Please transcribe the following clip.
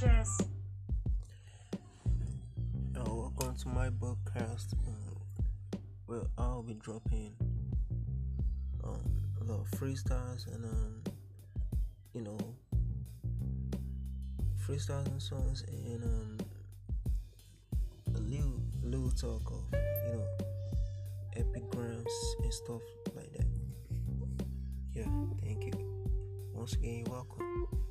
Dress. Welcome to my podcast. um, where I'll be dropping um, a lot of freestyles and um, you know freestyles and songs and um, a little little talk of you know epigrams and stuff like that. Yeah, thank you. Once again, you're welcome.